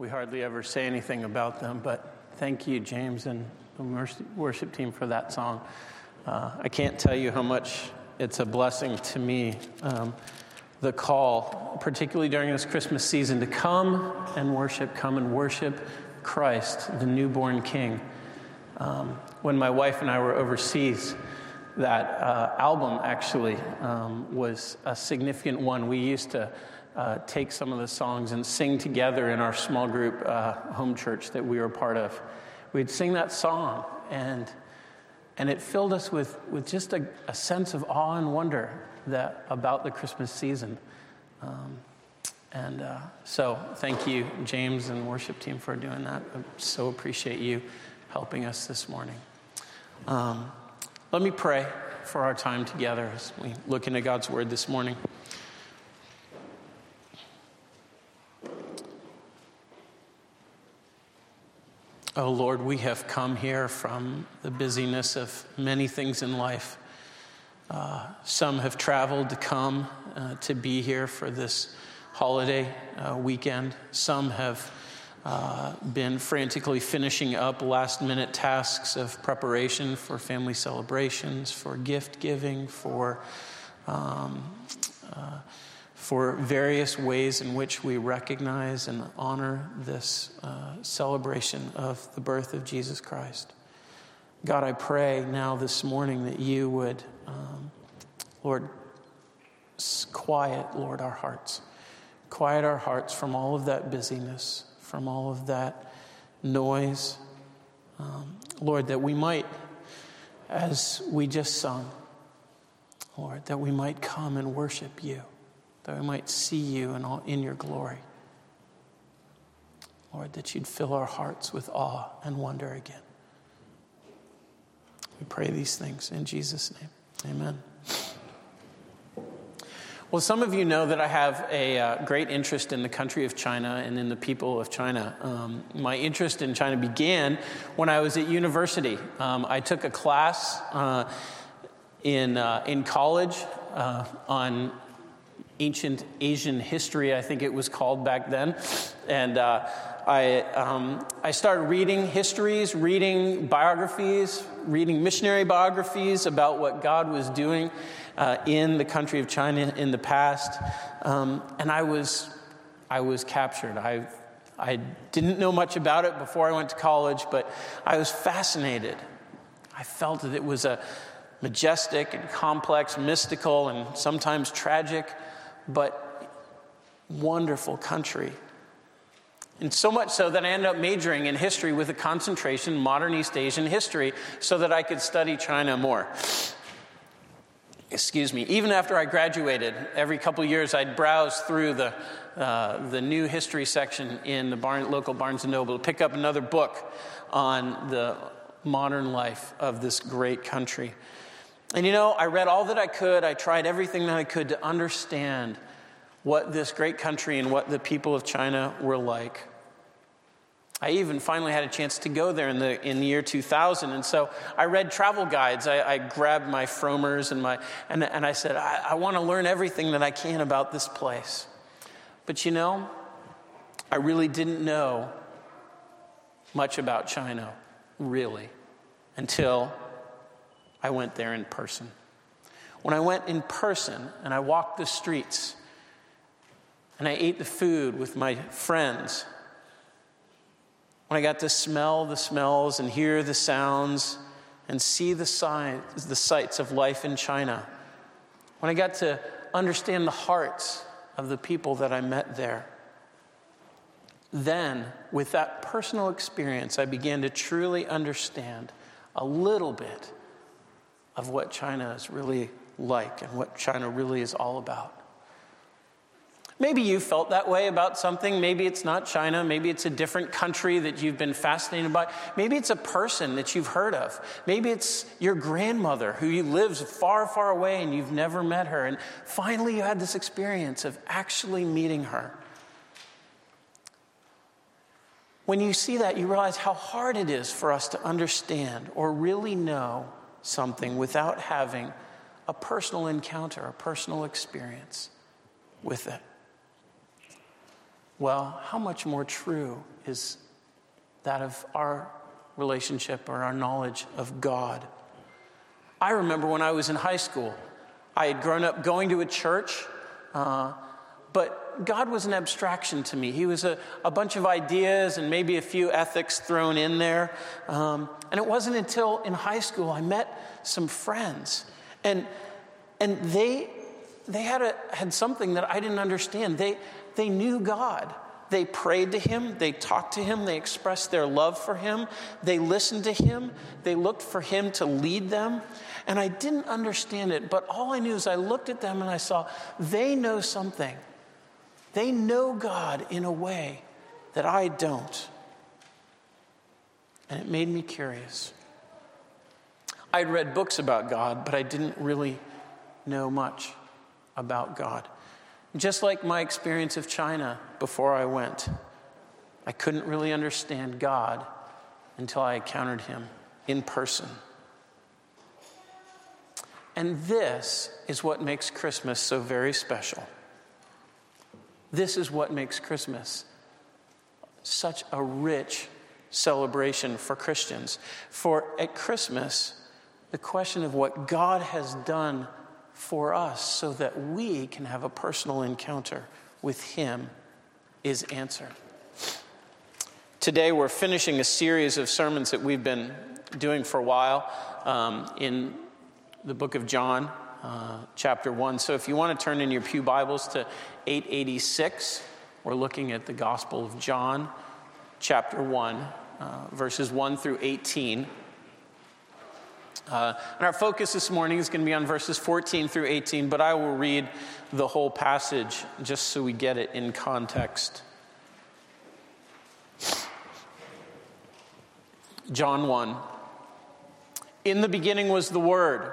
we hardly ever say anything about them, but thank you, James and the worship team, for that song. Uh, I can't tell you how much it's a blessing to me. Um, the call, particularly during this Christmas season, to come and worship, come and worship Christ, the newborn King. Um, when my wife and I were overseas, that uh, album actually um, was a significant one. We used to uh, take some of the songs and sing together in our small group uh, home church that we were part of. We'd sing that song, and, and it filled us with, with just a, a sense of awe and wonder that, about the Christmas season. Um, and uh, so, thank you, James and worship team, for doing that. I so appreciate you helping us this morning. Um, let me pray for our time together as we look into God's Word this morning. Oh Lord, we have come here from the busyness of many things in life. Uh, some have traveled to come uh, to be here for this holiday uh, weekend. Some have uh, been frantically finishing up last minute tasks of preparation for family celebrations, for gift giving, for, um, uh, for various ways in which we recognize and honor this uh, celebration of the birth of Jesus Christ. God, I pray now this morning that you would um, Lord, quiet, Lord, our hearts. Quiet our hearts from all of that busyness, from all of that noise. Um, Lord, that we might, as we just sung, Lord, that we might come and worship you, that we might see you in, all, in your glory. Lord, that you'd fill our hearts with awe and wonder again. We pray these things in Jesus' name. Amen. Well, some of you know that I have a uh, great interest in the country of China and in the people of China. Um, my interest in China began when I was at university. Um, I took a class uh, in, uh, in college uh, on ancient Asian history, I think it was called back then. And uh, I, um, I started reading histories, reading biographies, reading missionary biographies about what God was doing uh, in the country of China in the past. Um, and I was, I was captured. I, I didn't know much about it before I went to college, but I was fascinated. I felt that it was a majestic and complex, mystical, and sometimes tragic, but wonderful country. And so much so that I ended up majoring in history with a concentration in modern East Asian history so that I could study China more excuse me, even after I graduated, every couple years I'd browse through the, uh, the new history section in the Barn, local Barnes & Noble to pick up another book on the modern life of this great country. And you know, I read all that I could. I tried everything that I could to understand what this great country and what the people of China were like. I even finally had a chance to go there in the, in the year 2000. And so I read travel guides. I, I grabbed my Frommer's and, my, and, and I said, I, I want to learn everything that I can about this place. But you know, I really didn't know much about China, really, until I went there in person. When I went in person and I walked the streets and I ate the food with my friends, when I got to smell the smells and hear the sounds and see the signs, the sights of life in China, when I got to understand the hearts of the people that I met there, then with that personal experience, I began to truly understand a little bit of what China is really like and what China really is all about. Maybe you felt that way about something. Maybe it's not China. Maybe it's a different country that you've been fascinated by. Maybe it's a person that you've heard of. Maybe it's your grandmother who lives far, far away and you've never met her. And finally, you had this experience of actually meeting her. When you see that, you realize how hard it is for us to understand or really know something without having a personal encounter, a personal experience with it. well, how much more true is that of our relationship or our knowledge of God? I remember when I was in high school, I had grown up going to a church, uh, but God was an abstraction to me. He was a, a, bunch of ideas and maybe a few ethics thrown in there. Um, and it wasn't until in high school I met some friends, and, and they, they had, a, had something that I didn't understand. They, they knew God. They prayed to him, they talked to him, they expressed their love for him, they listened to him, they looked for him to lead them. And I didn't understand it, but all I knew is I looked at them and I saw they know something. They know God in a way that I don't. And it made me curious. I'd read books about God, but I didn't really know much about God. Just like my experience of China before I went, I couldn't really understand God until I encountered Him in person. And this is what makes Christmas so very special. This is what makes Christmas such a rich celebration for Christians. For at Christmas, the question of what God has done for us so that we can have a personal encounter with Him is answered. Today, we're finishing a series of sermons that we've been doing for a while um, in the book of John, uh, chapter 1. So, if you want to turn in your Pew Bibles to 886, we're looking at the Gospel of John, chapter 1, uh, verses 1 through 18. Uh, and our focus this morning is going to be on verses 14 through 18, but I will read the whole passage just so we get it in context. John 1. In the beginning was the Word,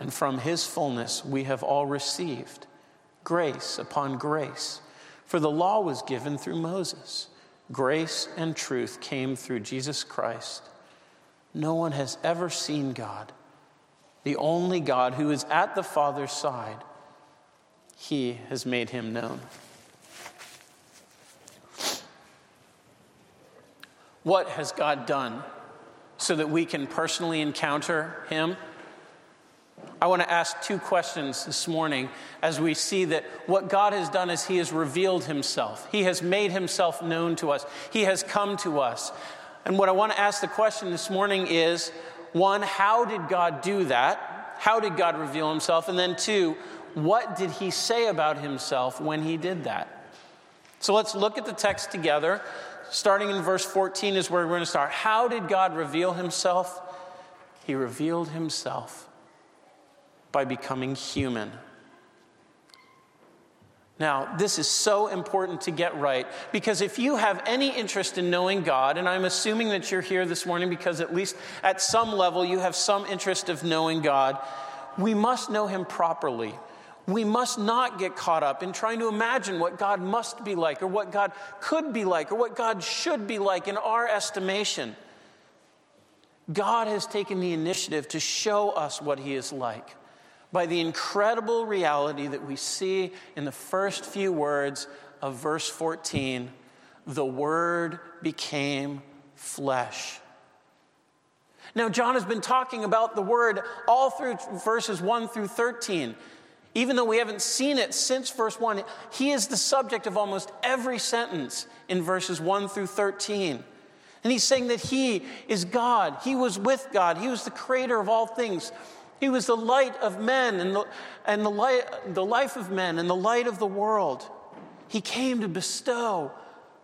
And from his fullness we have all received grace upon grace. For the law was given through Moses. Grace and truth came through Jesus Christ. No one has ever seen God, the only God who is at the Father's side. He has made him known. What has God done so that we can personally encounter him? I want to ask two questions this morning as we see that what God has done is He has revealed Himself. He has made Himself known to us. He has come to us. And what I want to ask the question this morning is one, how did God do that? How did God reveal Himself? And then two, what did He say about Himself when He did that? So let's look at the text together. Starting in verse 14 is where we're going to start. How did God reveal Himself? He revealed Himself by becoming human. Now, this is so important to get right because if you have any interest in knowing God, and I'm assuming that you're here this morning because at least at some level you have some interest of knowing God, we must know Him properly. We must not get caught up in trying to imagine what God must be like or what God could be like or what God should be like in our estimation. God has taken the initiative to show us what He is like by the incredible reality that we see in the first few words of verse 14 the Word became flesh. Now, John has been talking about the Word all through verses 1 through 13. Even though we haven't seen it since verse 1, he is the subject of almost every sentence in verses 1 through 13. And he's saying that he is God. He was with God. He was the creator of all things. He was the light of men and the, and the, light, the life of men and the light of the world. He came to bestow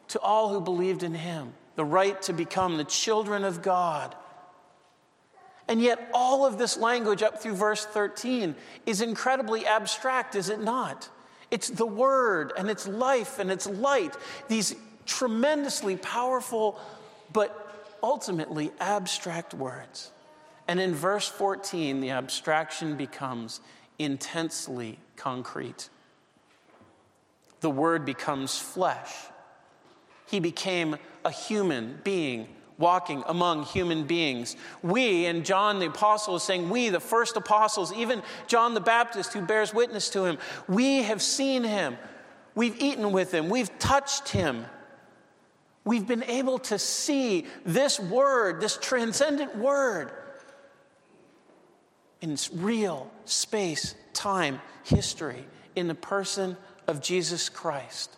to all who believed in him the right to become the children of God. And yet, all of this language up through verse 13 is incredibly abstract, is it not? It's the word and it's life and it's light, these tremendously powerful but ultimately abstract words. And in verse 14, the abstraction becomes intensely concrete. The word becomes flesh. He became a human being walking among human beings. We, and John the Apostle is saying, we, the first apostles, even John the Baptist who bears witness to him, we have seen him. We've eaten with him. We've touched him. We've been able to see this word, this transcendent word, in real space, time, history, in the person of Jesus Christ.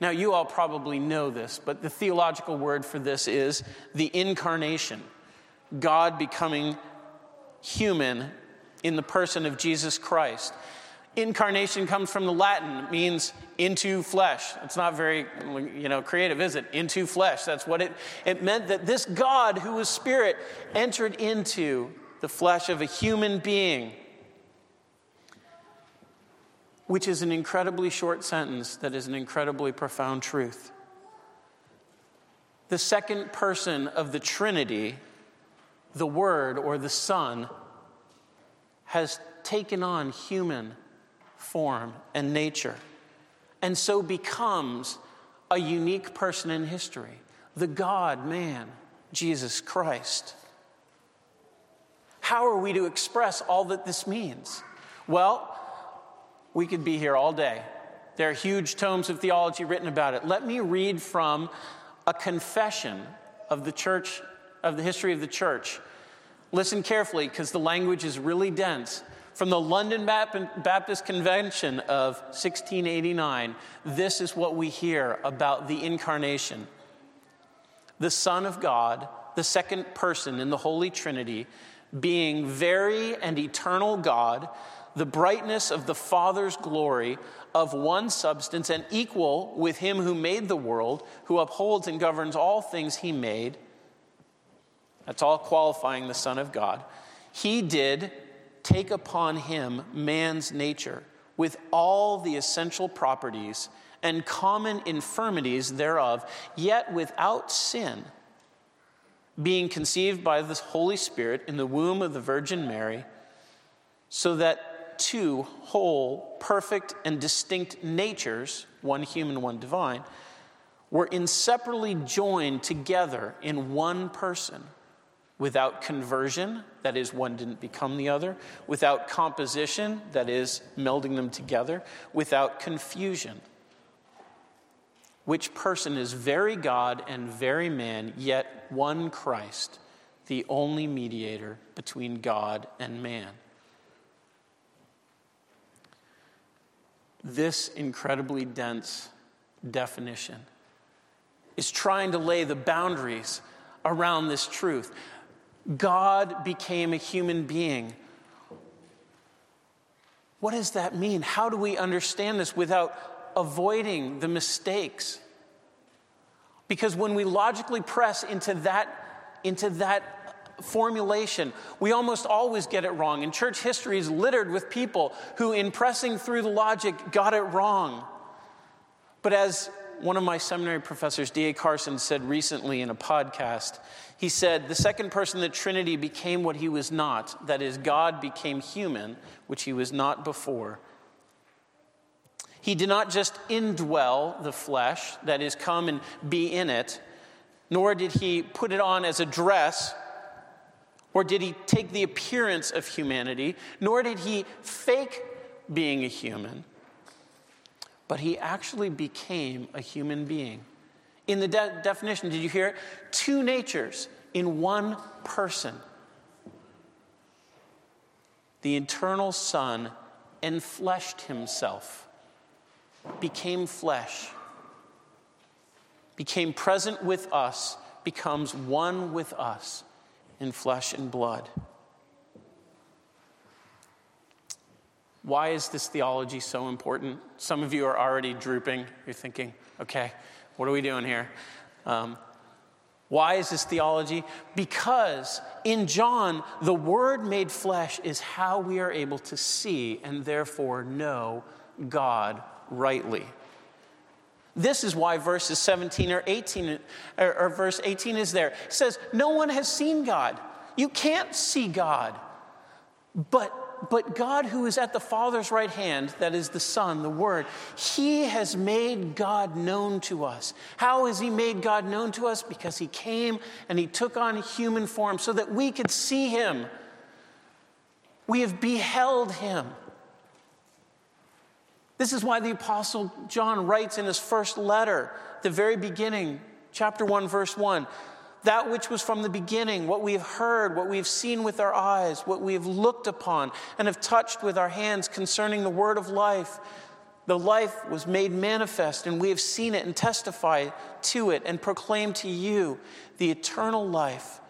Now, you all probably know this, but the theological word for this is the incarnation God becoming human in the person of Jesus Christ. Incarnation comes from the Latin, it means into flesh. It's not very you know, creative, is it? Into flesh. That's what it, it meant that this God who was spirit entered into the flesh of a human being which is an incredibly short sentence that is an incredibly profound truth. The second person of the Trinity, the Word or the Son, has taken on human form and nature, and so becomes a unique person in history the God man, Jesus Christ. How are we to express all that this means? Well, we could be here all day. There are huge tomes of theology written about it. Let me read from a confession of the church, of the history of the church. Listen carefully because the language is really dense. From the London Baptist Confession of 1689, this is what we hear about the incarnation. The Son of God, the second person in the Holy Trinity, being very and eternal God, the brightness of the Father's glory of one substance and equal with him who made the world, who upholds and governs all things he made. That's all qualifying the Son of God. He did take upon him man's nature with all the essential properties and common infirmities thereof, yet without sin, being conceived by the Holy Spirit in the womb of the Virgin Mary, so that two whole, perfect, and distinct natures, one human, one divine, were inseparably joined together in one person without conversion, that is, one didn't become the other, without composition, that is, melding them together, without confusion. Which person is very God and very man, yet one Christ, the only mediator between God and man. this incredibly dense definition is trying to lay the boundaries around this truth. God became a human being. What does that mean? How do we understand this without avoiding the mistakes? Because when we logically press into that, into that formulation. We almost always get it wrong. And church history is littered with people who, in pressing through the logic, got it wrong. But as one of my seminary professors, D.A. Carson, said recently in a podcast, he said, The second person the Trinity became what he was not. That is, God became human, which he was not before. He did not just indwell the flesh, that is, come and be in it, nor did he put it on as a dress, or did he take the appearance of humanity, nor did he fake being a human, but he actually became a human being. In the de- definition, did you hear it? Two natures in one person. The eternal Son enfleshed himself, became flesh, became present with us, becomes one with us in flesh and blood. Why is this theology so important? Some of you are already drooping. You're thinking, okay, what are we doing here? Um, why is this theology? Because in John, the Word made flesh is how we are able to see and therefore know God rightly. This is why verses 17 or 18, or, or verse 18 is there. It says, No one has seen God. You can't see God. But but God, who is at the Father's right hand, that is the Son, the Word, He has made God known to us. How has He made God known to us? Because He came and He took on human form so that we could see Him. We have beheld Him. This is why the Apostle John writes in his first letter, the very beginning, chapter 1, verse 1 that which was from the beginning, what we have heard, what we have seen with our eyes, what we have looked upon and have touched with our hands concerning the word of life. The life was made manifest, and we have seen it and testify to it and proclaim to you the eternal life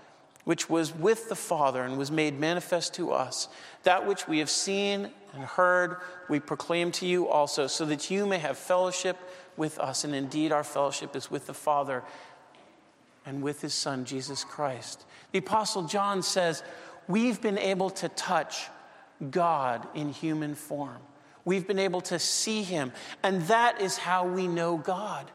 which was with the Father and was made manifest to us. That which we have seen and heard, we proclaim to you also, so that you may have fellowship with us. And indeed, our fellowship is with the Father and with his Son, Jesus Christ. The Apostle John says, We've been able to touch God in human form. We've been able to see him, and that is how we know God.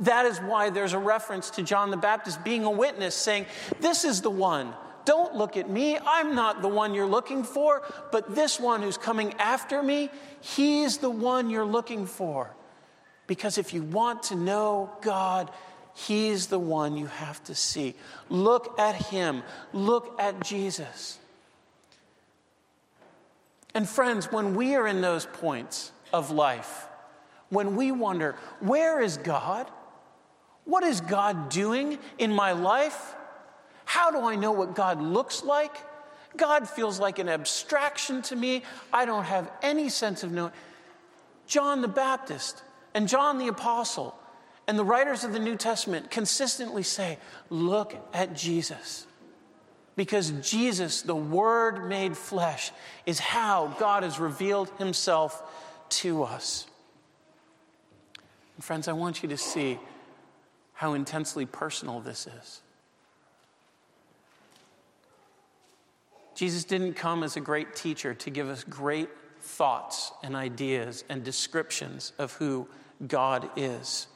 That is why there's a reference to John the Baptist being a witness, saying, This is the one. Don't look at me. I'm not the one you're looking for, but this one who's coming after me, he's the one you're looking for. Because if you want to know God, he's the one you have to see. Look at him, look at Jesus. And friends, when we are in those points of life, when we wonder, where is God? What is God doing in my life? How do I know what God looks like? God feels like an abstraction to me. I don't have any sense of knowing. John the Baptist and John the Apostle and the writers of the New Testament consistently say, Look at Jesus. Because Jesus, the Word made flesh, is how God has revealed Himself to us. And friends, I want you to see how intensely personal this is. Jesus didn't come as a great teacher to give us great thoughts and ideas and descriptions of who God is.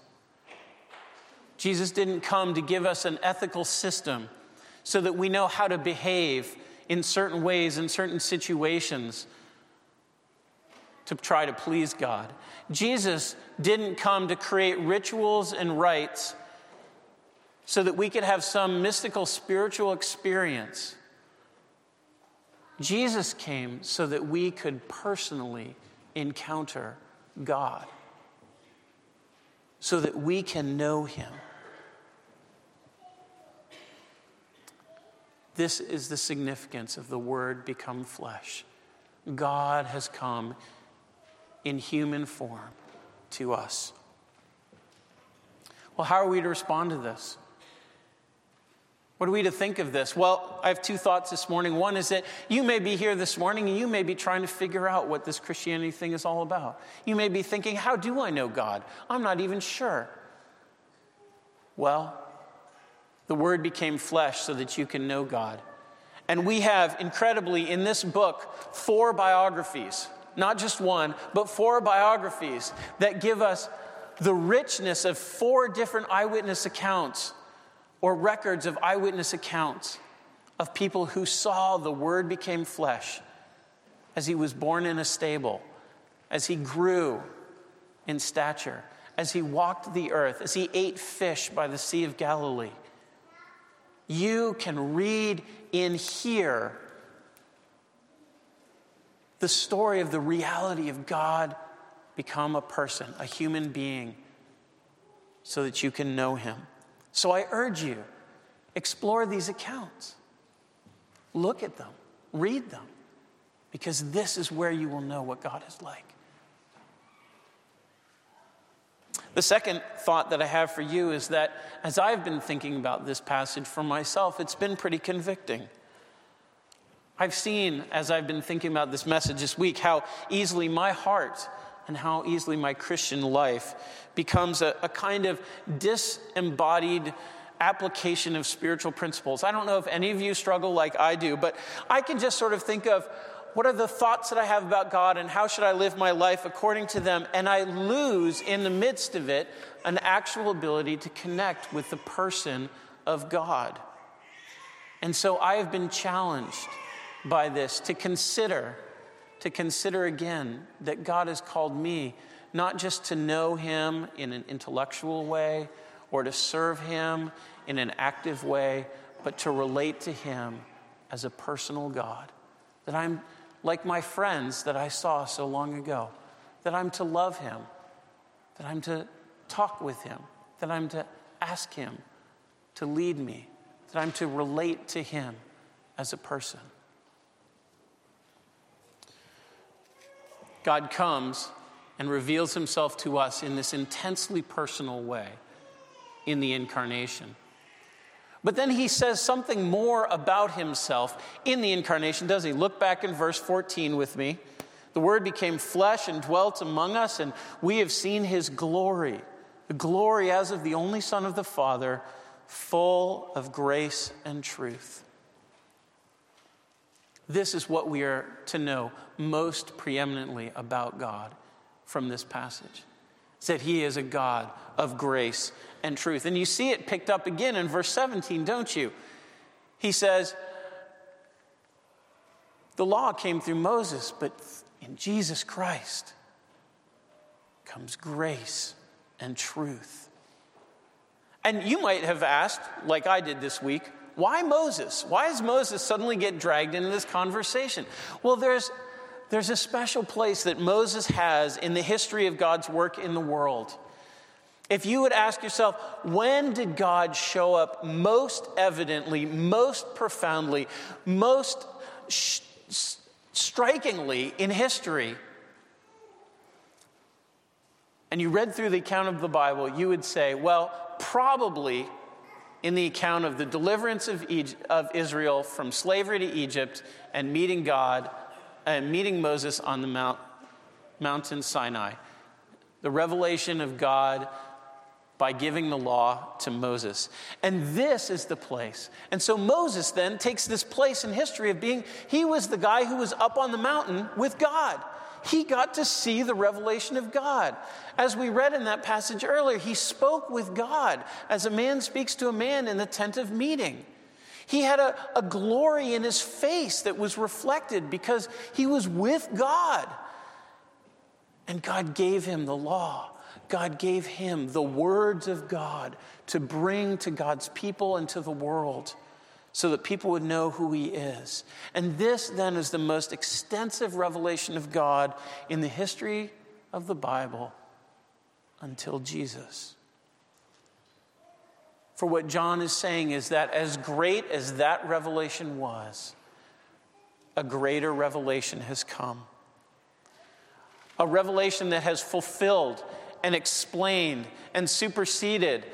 Jesus didn't come to give us an ethical system so that we know how to behave in certain ways, in certain situations, to try to please God. Jesus didn't come to create rituals and rites so that we could have some mystical spiritual experience. Jesus came so that we could personally encounter God, so that we can know Him. This is the significance of the Word become flesh. God has come in human form to us. Well, how are we to respond to this? What are we to think of this? Well, I have two thoughts this morning. One is that you may be here this morning and you may be trying to figure out what this Christianity thing is all about. You may be thinking, How do I know God? I'm not even sure. Well, the Word became flesh so that you can know God. And we have, incredibly, in this book, four biographies, not just one, but four biographies that give us the richness of four different eyewitness accounts or records of eyewitness accounts of people who saw the Word became flesh as he was born in a stable, as he grew in stature, as he walked the earth, as he ate fish by the Sea of Galilee. You can read in here the story of the reality of God become a person, a human being, so that you can know him. So I urge you, explore these accounts, look at them, read them, because this is where you will know what God is like. The second thought that I have for you is that as I've been thinking about this passage for myself, it's been pretty convicting. I've seen, as I've been thinking about this message this week, how easily my heart and how easily my Christian life becomes a, a kind of disembodied application of spiritual principles. I don't know if any of you struggle like I do, but I can just sort of think of what are the thoughts that I have about God and how should I live my life according to them? And I lose in the midst of it an actual ability to connect with the person of God. And so I have been challenged by this to consider, to consider again that God has called me not just to know Him in an intellectual way or to serve Him in an active way, but to relate to Him as a personal God. That I'm like my friends that I saw so long ago, that I'm to love him, that I'm to talk with him, that I'm to ask him to lead me, that I'm to relate to him as a person. God comes and reveals himself to us in this intensely personal way in the incarnation. But then he says something more about himself in the incarnation, does he? Look back in verse 14 with me. The Word became flesh and dwelt among us, and we have seen his glory the glory as of the only Son of the Father, full of grace and truth. This is what we are to know most preeminently about God from this passage that he is a God of grace and truth. And you see it picked up again in verse 17, don't you? He says, The law came through Moses, but in Jesus Christ comes grace and truth. And you might have asked, like I did this week, why Moses? Why does Moses suddenly get dragged into this conversation? Well, there's, there's a special place that Moses has in the history of God's work in the world. If you would ask yourself, when did God show up most evidently, most profoundly, most sh- strikingly in history? And you read through the account of the Bible, you would say, well, probably in the account of the deliverance of, Egypt, of Israel from slavery to Egypt and meeting God and meeting Moses on the Mount, mountain Sinai. The revelation of God by giving the law to Moses. And this is the place. And so Moses then takes this place in history of being, he was the guy who was up on the mountain with God. He got to see the revelation of God. As we read in that passage earlier, he spoke with God as a man speaks to a man in the tent of meeting. He had a, a glory in his face that was reflected because he was with God. And God gave him the law. God gave him the words of God to bring to God's people and to the world so that people would know who he is. And this then is the most extensive revelation of God in the history of the Bible until Jesus. For what John is saying is that as great as that revelation was, a greater revelation has come. A revelation that has fulfilled and explained and superseded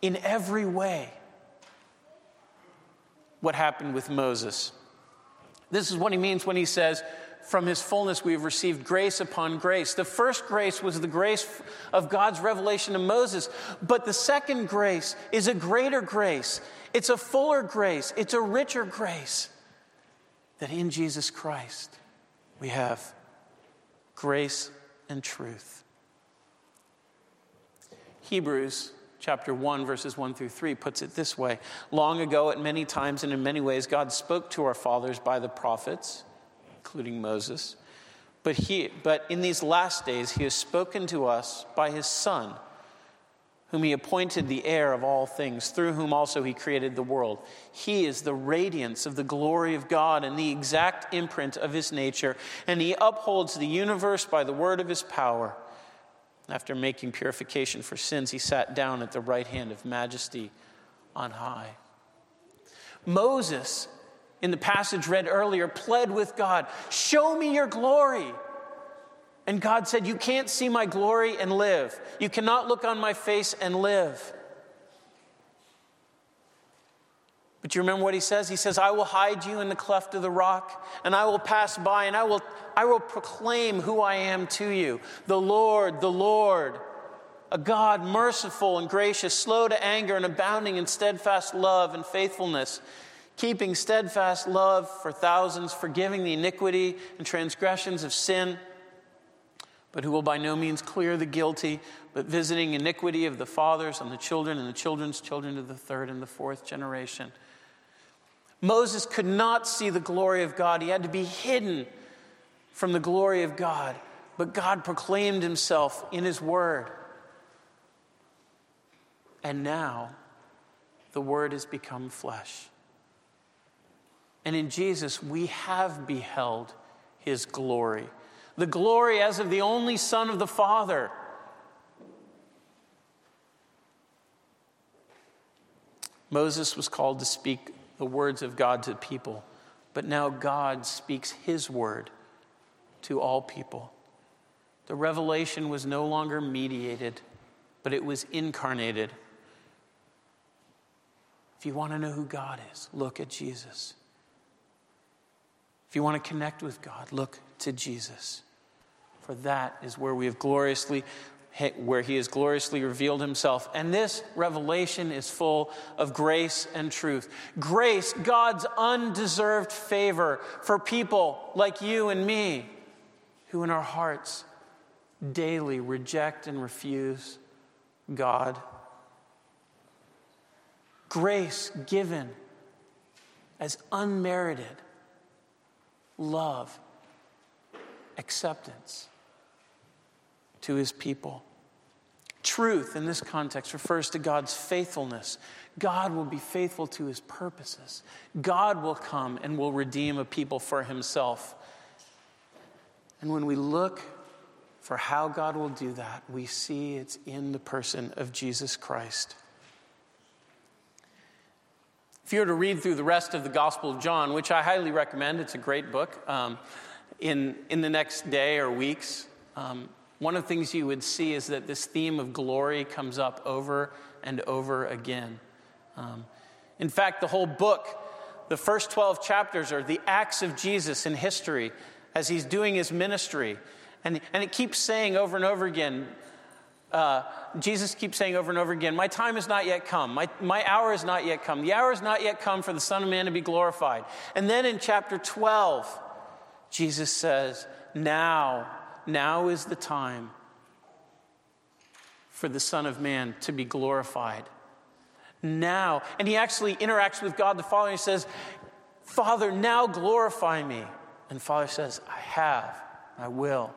in every way what happened with Moses. This is what he means when he says, From his fullness we have received grace upon grace. The first grace was the grace of God's revelation to Moses, but the second grace is a greater grace. It's a fuller grace, it's a richer grace that in Jesus Christ we have grace and truth. Hebrews chapter 1, verses 1 through 3 puts it this way Long ago, at many times and in many ways, God spoke to our fathers by the prophets, including Moses. But, he, but in these last days, he has spoken to us by his Son, whom he appointed the heir of all things, through whom also he created the world. He is the radiance of the glory of God and the exact imprint of his nature, and he upholds the universe by the word of his power. After making purification for sins, he sat down at the right hand of majesty on high. Moses in the passage read earlier, pled with God, Show me your glory. And God said, You can't see my glory and live. You cannot look on my face and live. But you remember what he says? He says, I will hide you in the cleft of the rock, and I will pass by, and I will, I will proclaim who I am to you. The Lord, the Lord, a God merciful and gracious, slow to anger, and abounding in steadfast love and faithfulness keeping steadfast love for thousands, forgiving the iniquity and transgressions of sin, but who will by no means clear the guilty, but visiting iniquity of the fathers on the children and the children's children to the third and the fourth generation. Moses could not see the glory of God. He had to be hidden from the glory of God. But God proclaimed himself in his word. And now the word has become flesh. And in Jesus, we have beheld his glory. The glory as of the only Son of the Father. Moses was called to speak the words of God to people, but now God speaks his word to all people. The revelation was no longer mediated, but it was incarnated. If you want to know who God is, look at Jesus. If you want to connect with God, look to Jesus. For that is where we have gloriously where he has gloriously revealed himself. And this revelation is full of grace and truth. Grace, God's undeserved favor for people like you and me, who in our hearts daily reject and refuse God. Grace given as unmerited love, acceptance to his people. Truth in this context refers to God's faithfulness. God will be faithful to his purposes. God will come and will redeem a people for himself. And when we look for how God will do that, we see it's in the person of Jesus Christ. If you were to read through the rest of the Gospel of John, which I highly recommend, it's a great book, um, in, in the next day or weeks, um, one of the things you would see is that this theme of glory comes up over and over again. Um, in fact, the whole book, the first 12 chapters, are the acts of Jesus in history as he's doing his ministry. And, and it keeps saying over and over again, uh, Jesus keeps saying over and over again, My time has not yet come. My, my hour has not yet come. The hour has not yet come for the Son of Man to be glorified. And then in chapter 12, Jesus says, Now, now is the time for the Son of Man to be glorified. Now. And he actually interacts with God the Father and he says, Father, now glorify me. And Father says, I have, I will.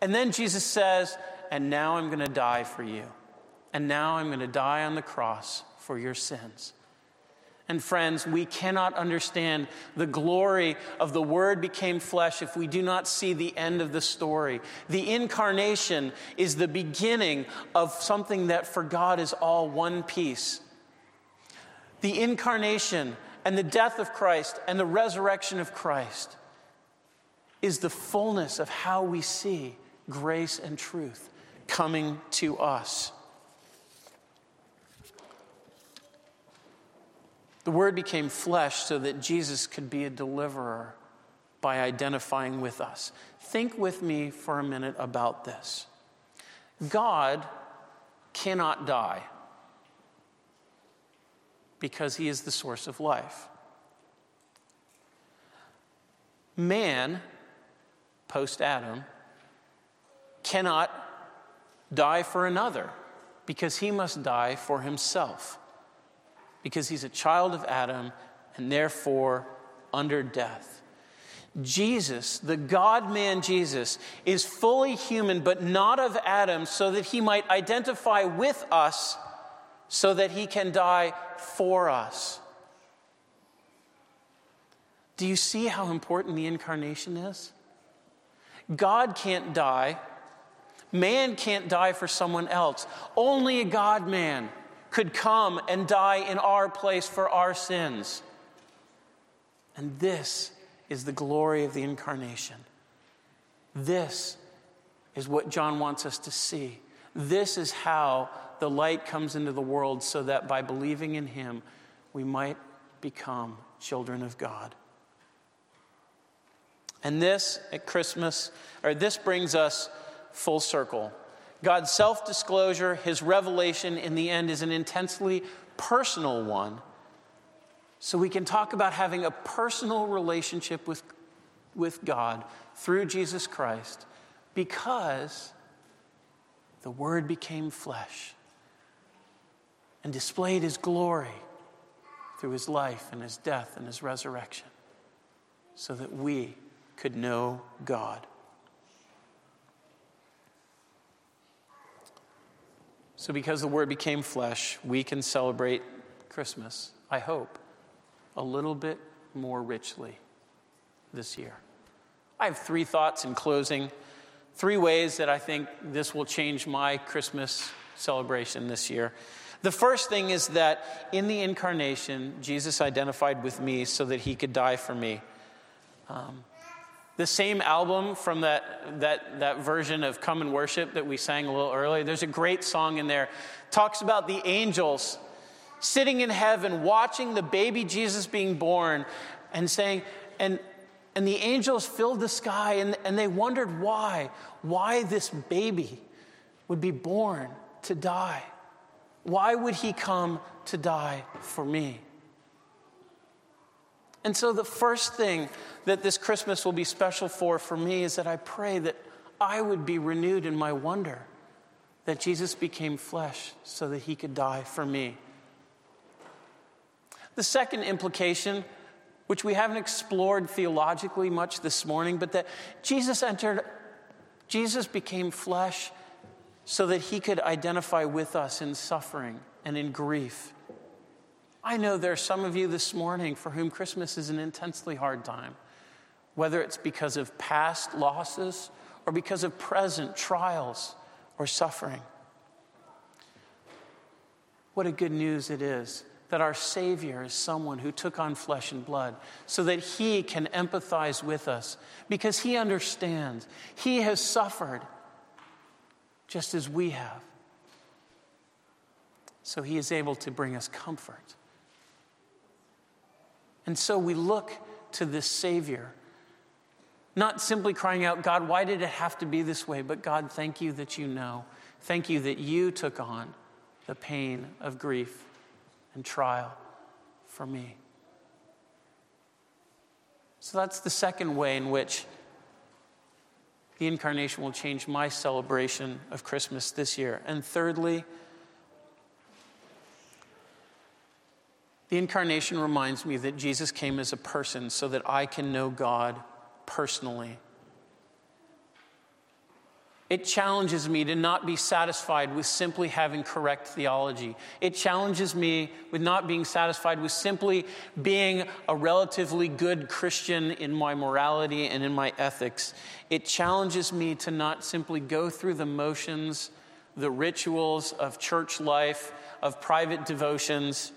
And then Jesus says, and now I'm going to die for you. And now I'm going to die on the cross for your sins. And friends, we cannot understand the glory of the Word became flesh if we do not see the end of the story. The incarnation is the beginning of something that for God is all one piece. The incarnation and the death of Christ and the resurrection of Christ is the fullness of how we see grace and truth coming to us. The Word became flesh so that Jesus could be a deliverer by identifying with us. Think with me for a minute about this. God cannot die because he is the source of life. Man, post Adam, cannot die for another because he must die for himself, because he's a child of Adam and therefore under death. Jesus, the God man Jesus, is fully human but not of Adam, so that he might identify with us, so that he can die for us. Do you see how important the incarnation is? God can't die. Man can't die for someone else. Only a God man could come and die in our place for our sins. And this is the glory of the incarnation. This is what John wants us to see. This is how the light comes into the world so that by believing in him, we might become children of God. And this at Christmas, or this brings us full circle. God's self disclosure, his revelation in the end is an intensely personal one so we can talk about having a personal relationship with, with God through Jesus Christ because the Word became flesh and displayed His glory through His life and His death and His resurrection so that we could know God. So, because the Word became flesh, we can celebrate Christmas, I hope a little bit more richly this year. I have three thoughts in closing, three ways that I think this will change my Christmas celebration this year. The first thing is that in the incarnation, Jesus identified with me so that he could die for me. Um, the same album from that, that, that version of Come and Worship that we sang a little earlier, there's a great song in there. Talks about the angels sitting in heaven, watching the baby Jesus being born, and saying, and, and the angels filled the sky, and, and they wondered why, why this baby would be born to die. Why would he come to die for me? And so, the first thing that this Christmas will be special for for me is that I pray that I would be renewed in my wonder that Jesus became flesh so that he could die for me. The second implication, which we haven't explored theologically much this morning, but that Jesus entered, Jesus became flesh so that he could identify with us in suffering and in grief. I know there are some of you this morning for whom Christmas is an intensely hard time, whether it's because of past losses or because of present trials or suffering. What a good news it is that our Savior is someone who took on flesh and blood so that He can empathize with us because He understands. He has suffered just as we have. So He is able to bring us comfort. And so we look to this Savior, not simply crying out, God, why did it have to be this way? But God, thank you that you know. Thank you that you took on the pain of grief and trial for me. So that's the second way in which the incarnation will change my celebration of Christmas this year. And thirdly, the incarnation reminds me that Jesus came as a person so that I can know God personally. It challenges me to not be satisfied with simply having correct theology. It challenges me with not being satisfied with simply being a relatively good Christian in my morality and in my ethics. It challenges me to not simply go through the motions, the rituals of church life, of private devotions.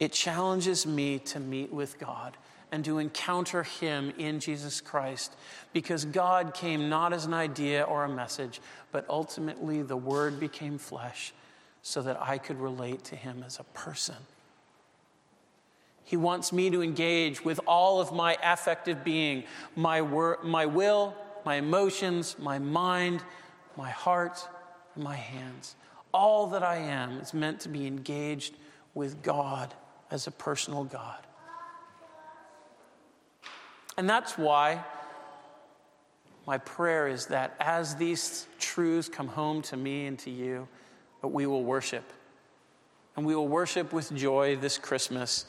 It challenges me to meet with God and to encounter Him in Jesus Christ because God came not as an idea or a message, but ultimately the Word became flesh so that I could relate to Him as a person. He wants me to engage with all of my affective being, my, wor- my will, my emotions, my mind, my heart, my hands. All that I am is meant to be engaged with God as a personal God. And that's why my prayer is that as these truths come home to me and to you, that we will worship. And we will worship with joy this Christmas.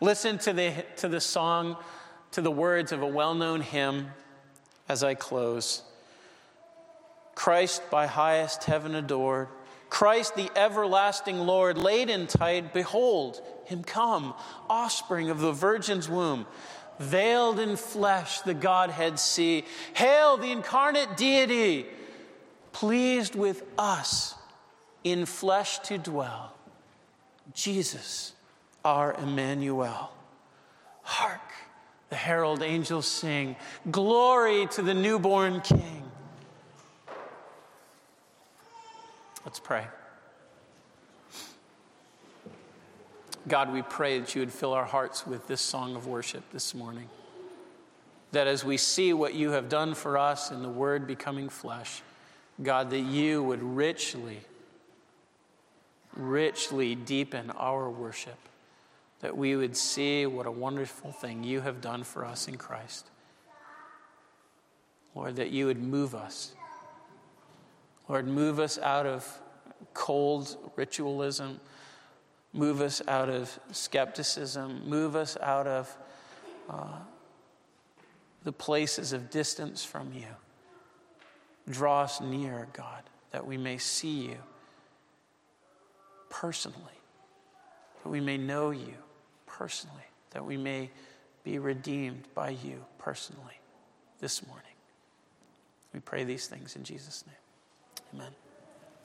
Listen to the, to the song to the words of a well known hymn as I close. Christ by highest heaven adored, Christ the everlasting Lord, laid in tight, behold him come, offspring of the Virgin's womb, veiled in flesh, the Godhead see. Hail the incarnate deity, pleased with us in flesh to dwell. Jesus, our Emmanuel. Hark, the herald angels sing, Glory to the newborn King. Let's pray. God, we pray that you would fill our hearts with this song of worship this morning. That as we see what you have done for us in the Word becoming flesh, God, that you would richly, richly deepen our worship. That we would see what a wonderful thing you have done for us in Christ. Lord, that you would move us. Lord, move us out of cold ritualism Move us out of skepticism. Move us out of uh, the places of distance from you. Draw us near, God, that we may see you personally, that we may know you personally, that we may be redeemed by you personally this morning. We pray these things in Jesus' name. Amen.